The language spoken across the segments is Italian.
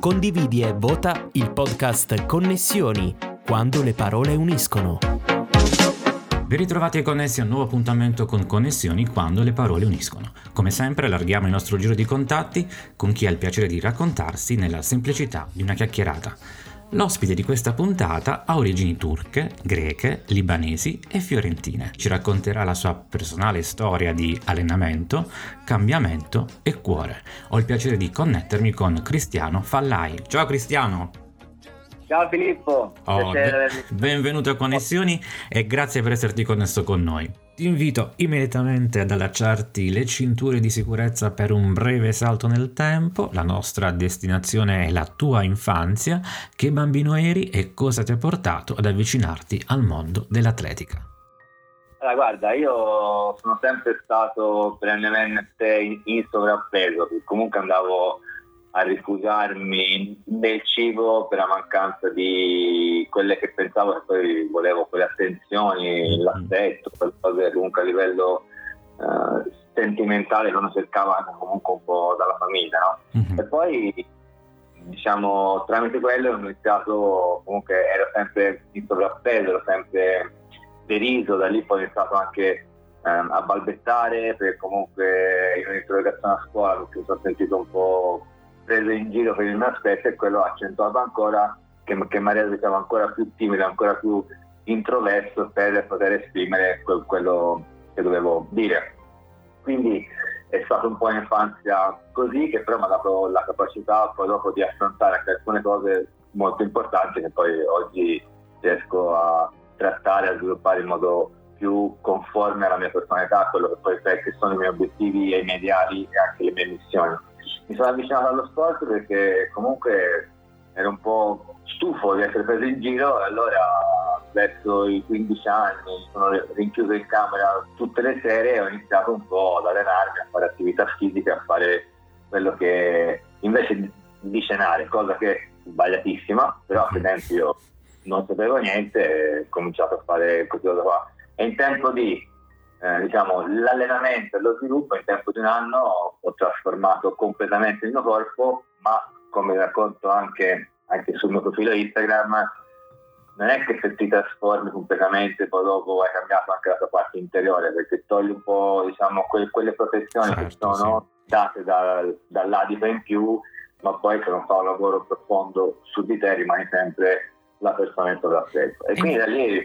Condividi e vota il podcast Connessioni, quando le parole uniscono. Ben ritrovati e connessi a un nuovo appuntamento con Connessioni quando le parole uniscono. Come sempre allarghiamo il nostro giro di contatti con chi ha il piacere di raccontarsi nella semplicità di una chiacchierata. L'ospite di questa puntata ha origini turche, greche, libanesi e fiorentine. Ci racconterà la sua personale storia di allenamento, cambiamento e cuore. Ho il piacere di connettermi con Cristiano Fallai. Ciao Cristiano! Ciao Filippo! Oh, benvenuto a Connessioni e grazie per esserti connesso con noi. Ti invito immediatamente ad allacciarti le cinture di sicurezza per un breve salto nel tempo. La nostra destinazione è la tua infanzia. Che bambino eri e cosa ti ha portato ad avvicinarti al mondo dell'atletica? Allora, guarda, io sono sempre stato perennemente in, in sovrappeso, comunque andavo a rifugiarmi nel cibo per la mancanza di quelle che pensavo che poi volevo, quelle attenzioni, mm. l'affetto, qualcosa comunque a livello uh, sentimentale che uno cercava comunque un po' dalla famiglia, no? Mm-hmm. E poi diciamo tramite quello ho iniziato, comunque ero sempre in sovrappeso, ero sempre deriso, da lì poi ho iniziato anche um, a balbettare perché comunque in un'interrogazione a scuola mi sono sentito un po' preso in giro per il mio aspetto e quello ha accentuato ancora che, che Maria stava ancora più timido, ancora più introverso per poter esprimere quel, quello che dovevo dire. Quindi è stata un po' un'infanzia così che però mi ha dato la capacità poi dopo di affrontare anche alcune cose molto importanti che poi oggi riesco a trattare, a sviluppare in modo più conforme alla mia personalità, a quello che poi che sono i miei obiettivi e i miei ideali e anche le mie missioni mi sono avvicinato allo sport perché comunque ero un po' stufo di essere preso in giro e allora verso i 15 anni sono rinchiuso in camera tutte le sere e ho iniziato un po' ad allenarmi, a fare attività fisiche, a fare quello che invece di cenare, cosa che è sbagliatissima, però a quei tempi io non sapevo niente e ho cominciato a fare così cosa qua. E in tempo di eh, diciamo, l'allenamento e lo sviluppo in tempo di un anno ho, trasformato completamente il mio corpo, ma come racconto anche, anche sul mio profilo Instagram, non è che se ti trasformi completamente poi dopo hai cambiato anche la tua parte interiore, perché togli un po' diciamo, que- quelle protezioni certo, che sono sì. date da, dall'adipa in più, ma poi se non fa un lavoro profondo su di te rimani sempre la persona in sovrappeso. E quindi da lì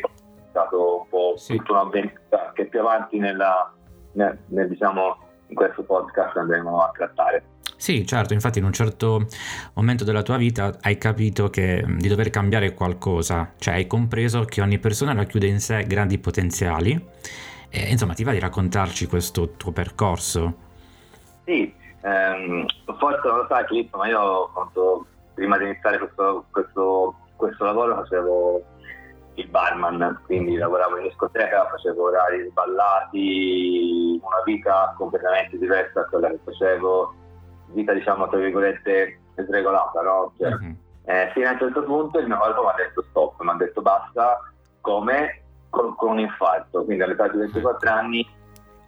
stato un po' sì. tutta un'avventura che più avanti nella, nel, nel, diciamo, in questo podcast andremo a trattare. Sì, certo, infatti in un certo momento della tua vita hai capito che, di dover cambiare qualcosa, cioè hai compreso che ogni persona racchiude in sé grandi potenziali e insomma ti va di raccontarci questo tuo percorso? Sì, ehm, forse non lo sai Filippo, ma io quando, prima di iniziare questo, questo, questo lavoro facevo il barman, quindi lavoravo in discoteca, facevo orari sballati, una vita completamente diversa da quella che facevo, vita diciamo tra virgolette sregolata, no? Cioè, uh-huh. eh, fino a un certo punto il mio corpo mi ha detto stop, mi ha detto basta, come? Con, con un infarto, quindi all'età di 24 anni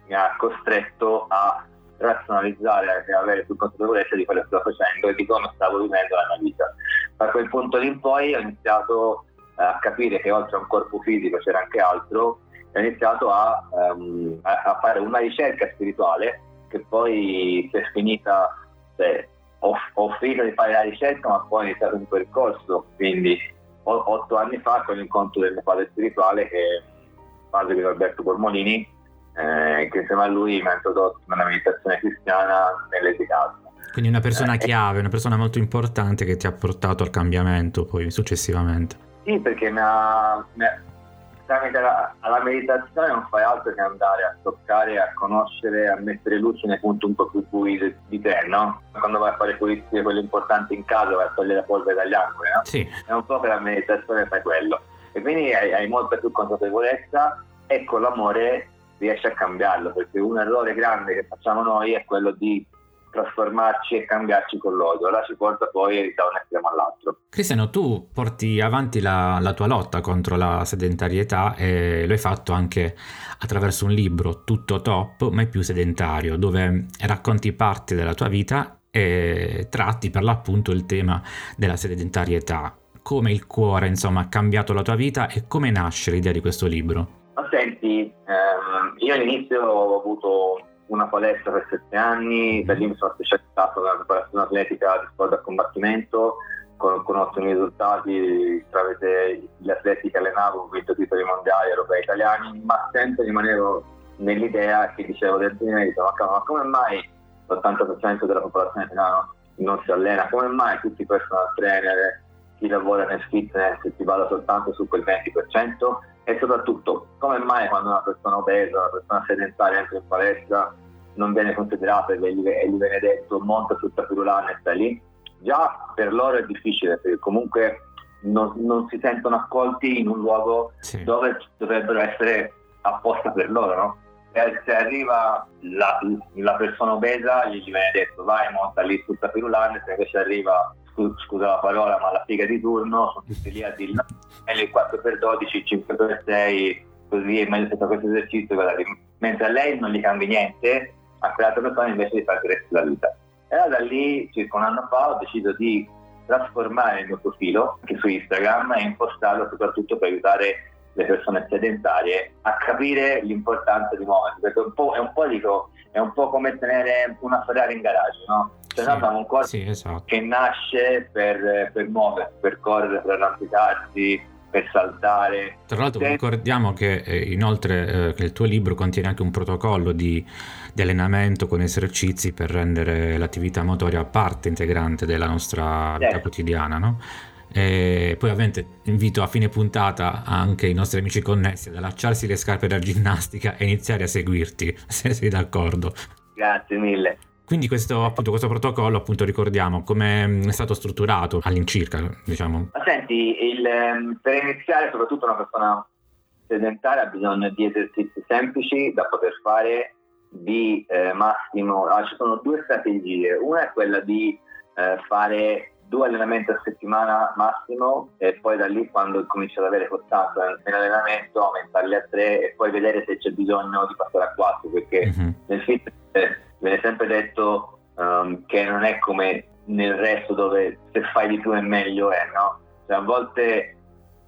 mi ha costretto a razionalizzare e avere più consapevolezza di quello che stavo facendo e di come stavo vivendo la mia vita. Da quel punto in poi ho iniziato a capire che oltre a un corpo fisico c'era anche altro, ho iniziato a, um, a, fare una ricerca spirituale che poi si è finita, cioè, ho, ho, finito di fare la ricerca ma poi ho iniziato un percorso, quindi otto anni fa con l'incontro del mio padre spirituale che è padre di Roberto Bormolini, eh, che insieme a lui mi ha introdotto nella meditazione cristiana nell'Esicato. Quindi una persona eh, chiave, una persona molto importante che ti ha portato al cambiamento poi successivamente. Sì, perché mi ha, tramite la, la, meditazione non fai altro che andare a toccare, a conoscere, a mettere luce nei punti un po' più bui di, di te, no? Quando vai a fare pulizie, quelle importanti in casa, vai a togliere la polvere dagli angoli, no? Sì. È un po' che la meditazione fai quello. E quindi hai, hai molta più consapevolezza e con l'amore riesci a cambiarlo, perché un errore grande che facciamo noi è quello di trasformarci e cambiarci con l'odio. La ci porta poi da un estremo all'altro. Cristiano, tu porti avanti la, la, tua lotta contro la sedentarietà e lo hai fatto anche attraverso un libro tutto top, mai più sedentario, dove racconti parte della tua vita e tratti per l'appunto il tema della sedentarietà. Come il cuore, insomma, ha cambiato la tua vita e come nasce l'idea di questo libro? Ma senti, ehm, io all'inizio ho avuto una palestra per sette anni, da lì mi sono specializzato nella preparazione atletica di sport da combattimento, con, con ottimi risultati tramite gli atleti che allenavo, ho vinto titoli mondiali, europei, italiani, ma sempre rimanevo nell'idea che dicevo dentro di me, dicevo, ma come mai l'80% della popolazione italiana non si allena, come mai tutti i personal trainer, chi lavora nel fitness si basa soltanto su quel 20% e soprattutto come mai quando una persona obesa, una persona sedentaria entra in palestra non viene considerata e gli, viene detto monta sul tapirulan e sta lì già per loro è difficile perché comunque non, non si sentono accolti in un luogo sì. dove dovrebbero essere apposta per loro no? se, se arriva la, la, persona obesa gli viene detto vai monta lì sul tapirulan se invece arriva scusa la parola, ma la figa di turno, sono tutti lì a dire no, meglio il 4x12, il 5x6, così è meglio se fa questo esercizio, mentre a lei non gli cambia niente, a quell'altra persona invece gli fa il resto della vita. E allora da lì, circa un anno fa, ho deciso di trasformare il mio profilo, anche su Instagram, e impostarlo soprattutto per aiutare le persone sedentarie a capire l'importanza di muoversi, perché un è, un po', dico, è un po' come tenere una Ferrari in garage, no? Cioè sì, abbiamo un corpo sì, esatto. che nasce per, per muoversi, per correre, per arrampicarsi, per saltare. Tra l'altro ricordiamo che eh, inoltre eh, che il tuo libro contiene anche un protocollo di, di, allenamento con esercizi per rendere l'attività motoria parte integrante della nostra vita quotidiana, no? E poi ovviamente invito a fine puntata anche i nostri amici connessi ad allacciarsi le scarpe da ginnastica e iniziare a seguirti, se sei d'accordo. Grazie mille. Quindi questo, appunto, questo protocollo, appunto, ricordiamo come mm, è stato strutturato all'incirca, diciamo. Ma senti, il, ehm, per iniziare, soprattutto una persona sedentaria ha bisogno di esercizi semplici da poter fare di eh, massimo. Ah, ci sono due strategie. Una è quella di eh, fare due allenamenti a settimana massimo e poi da lì quando cominci ad avere costanza nell'allenamento aumentarli a tre e poi vedere se c'è bisogno di passare a quattro perché mm-hmm. nel fitness viene sempre detto um, che non è come nel resto dove se fai di più è meglio è, no? Cioè, a volte,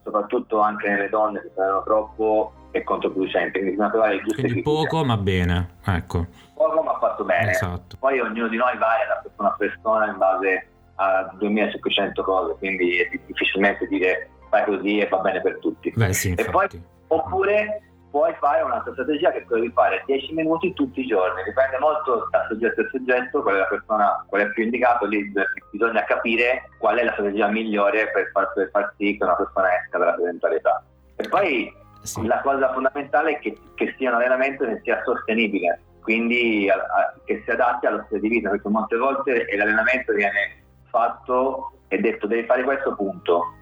soprattutto anche nelle donne, se fanno troppo è controproducente, quindi bisogna trovare il giusto Quindi poco ma bene, ecco. Poco ma fatto bene. Esatto. Poi ognuno di noi varia da persona a persona in base a 2500 cose, quindi è difficilmente dire fai così e va bene per tutti. Beh, sì, e poi, oppure puoi fare un'altra strategia che è quella di fare 10 minuti tutti i giorni, dipende molto da soggetto a soggetto, qual è la persona, qual è più indicato, lì bisogna capire qual è la strategia migliore per far, per far sì che una persona esca dalla sedentarietà. E poi sì. la cosa fondamentale è che, che, sia un allenamento che sia sostenibile, quindi a, a, che si adatti allo stile di vita, perché molte volte l'allenamento viene fatto e detto devi fare questo punto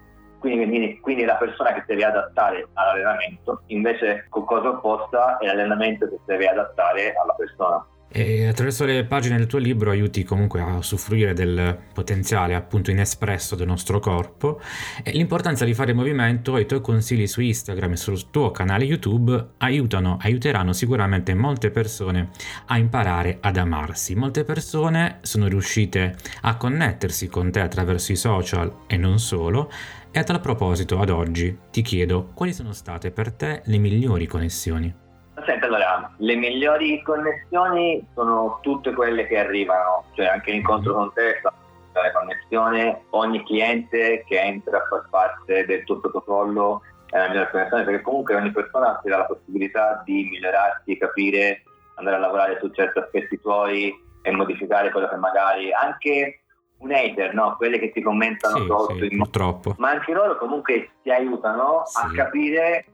quindi, quindi, la persona che deve adattare all'allenamento, invece con cosa opposta è l'allenamento che deve adattare alla persona. E attraverso le pagine del tuo libro aiuti comunque a usufruire del potenziale appunto inespresso del nostro corpo e l'importanza di fare movimento e i tuoi consigli su Instagram e sul tuo canale YouTube aiutano, aiuteranno sicuramente molte persone a imparare ad amarsi. Molte persone sono riuscite a connettersi con te attraverso i social e non solo e a tal proposito, ad oggi, ti chiedo quali sono state per te le migliori connessioni? Senti, allora, le migliori connessioni sono tutte quelle che arrivano, cioè anche l'incontro con te la connessione, ogni cliente che entra a far parte del tuo protocollo è la migliore connessione, perché comunque ogni persona ti dà la possibilità di migliorarti, capire, andare a lavorare su certi aspetti tuoi e modificare quello che magari anche un hater, no? Quelle che ti commentano sì, sotto. Sì, purtroppo. Ma anche loro comunque ti aiutano sì. a capire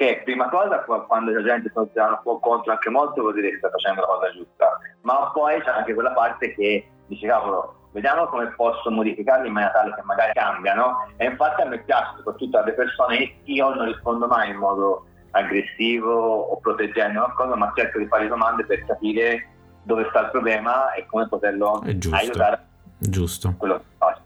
che prima cosa quando la gente sta tirando un po' contro anche molto vuol dire che sta facendo la cosa giusta. Ma poi c'è anche quella parte che dice cavolo, vediamo come posso modificarli in maniera tale che magari cambiano. E infatti a me piace soprattutto alle persone, io non rispondo mai in modo aggressivo o proteggendo qualcosa, ma cerco di fare domande per capire dove sta il problema e come poterlo aiutare Giusto. Quello che faccio.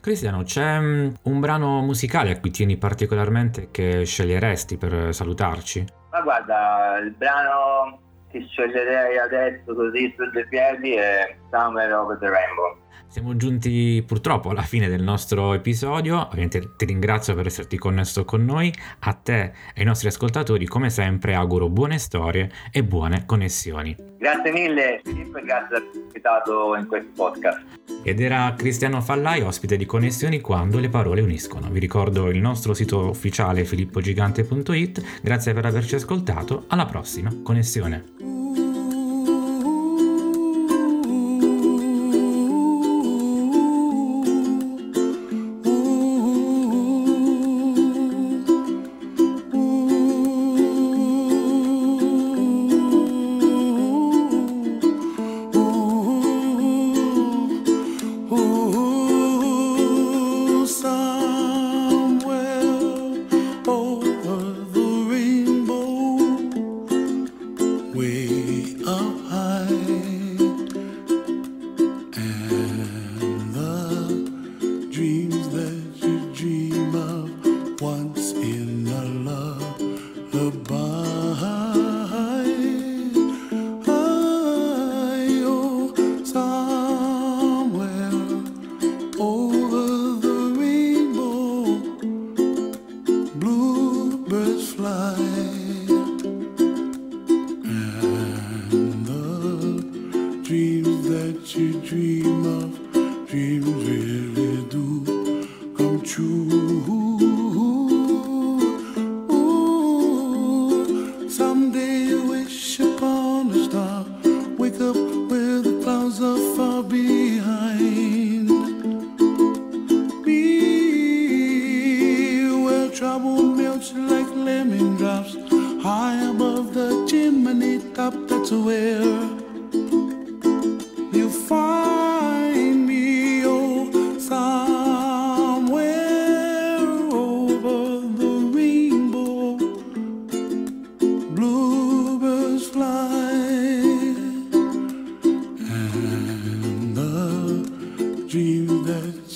Cristiano, c'è mm, un brano musicale a cui tieni particolarmente che sceglieresti per salutarci? Ma guarda, il brano ti sceglierei adesso così su due piedi è Summer of the Rainbow. Siamo giunti purtroppo alla fine del nostro episodio, ovviamente ti ringrazio per esserti connesso con noi, a te e ai nostri ascoltatori come sempre auguro buone storie e buone connessioni. Grazie mille Filippo e grazie per aver ospitato in questo podcast. Ed era Cristiano Fallai, ospite di Connessioni quando le parole uniscono. Vi ricordo il nostro sito ufficiale filippogigante.it, grazie per averci ascoltato, alla prossima Connessione. drops like lemon drops high above the chimney top. That's where you find me, oh, somewhere over the rainbow. Bluebirds fly, and the dream that.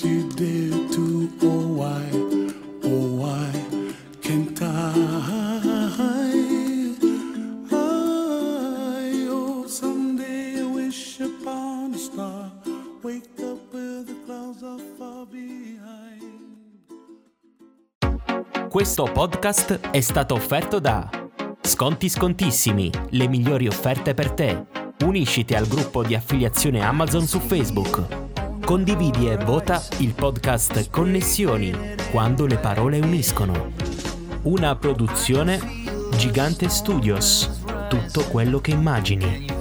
Questo podcast è stato offerto da Sconti Scontissimi, le migliori offerte per te. Unisciti al gruppo di affiliazione Amazon su Facebook. Condividi e vota il podcast Connessioni, quando le parole uniscono. Una produzione Gigante Studios. Tutto quello che immagini.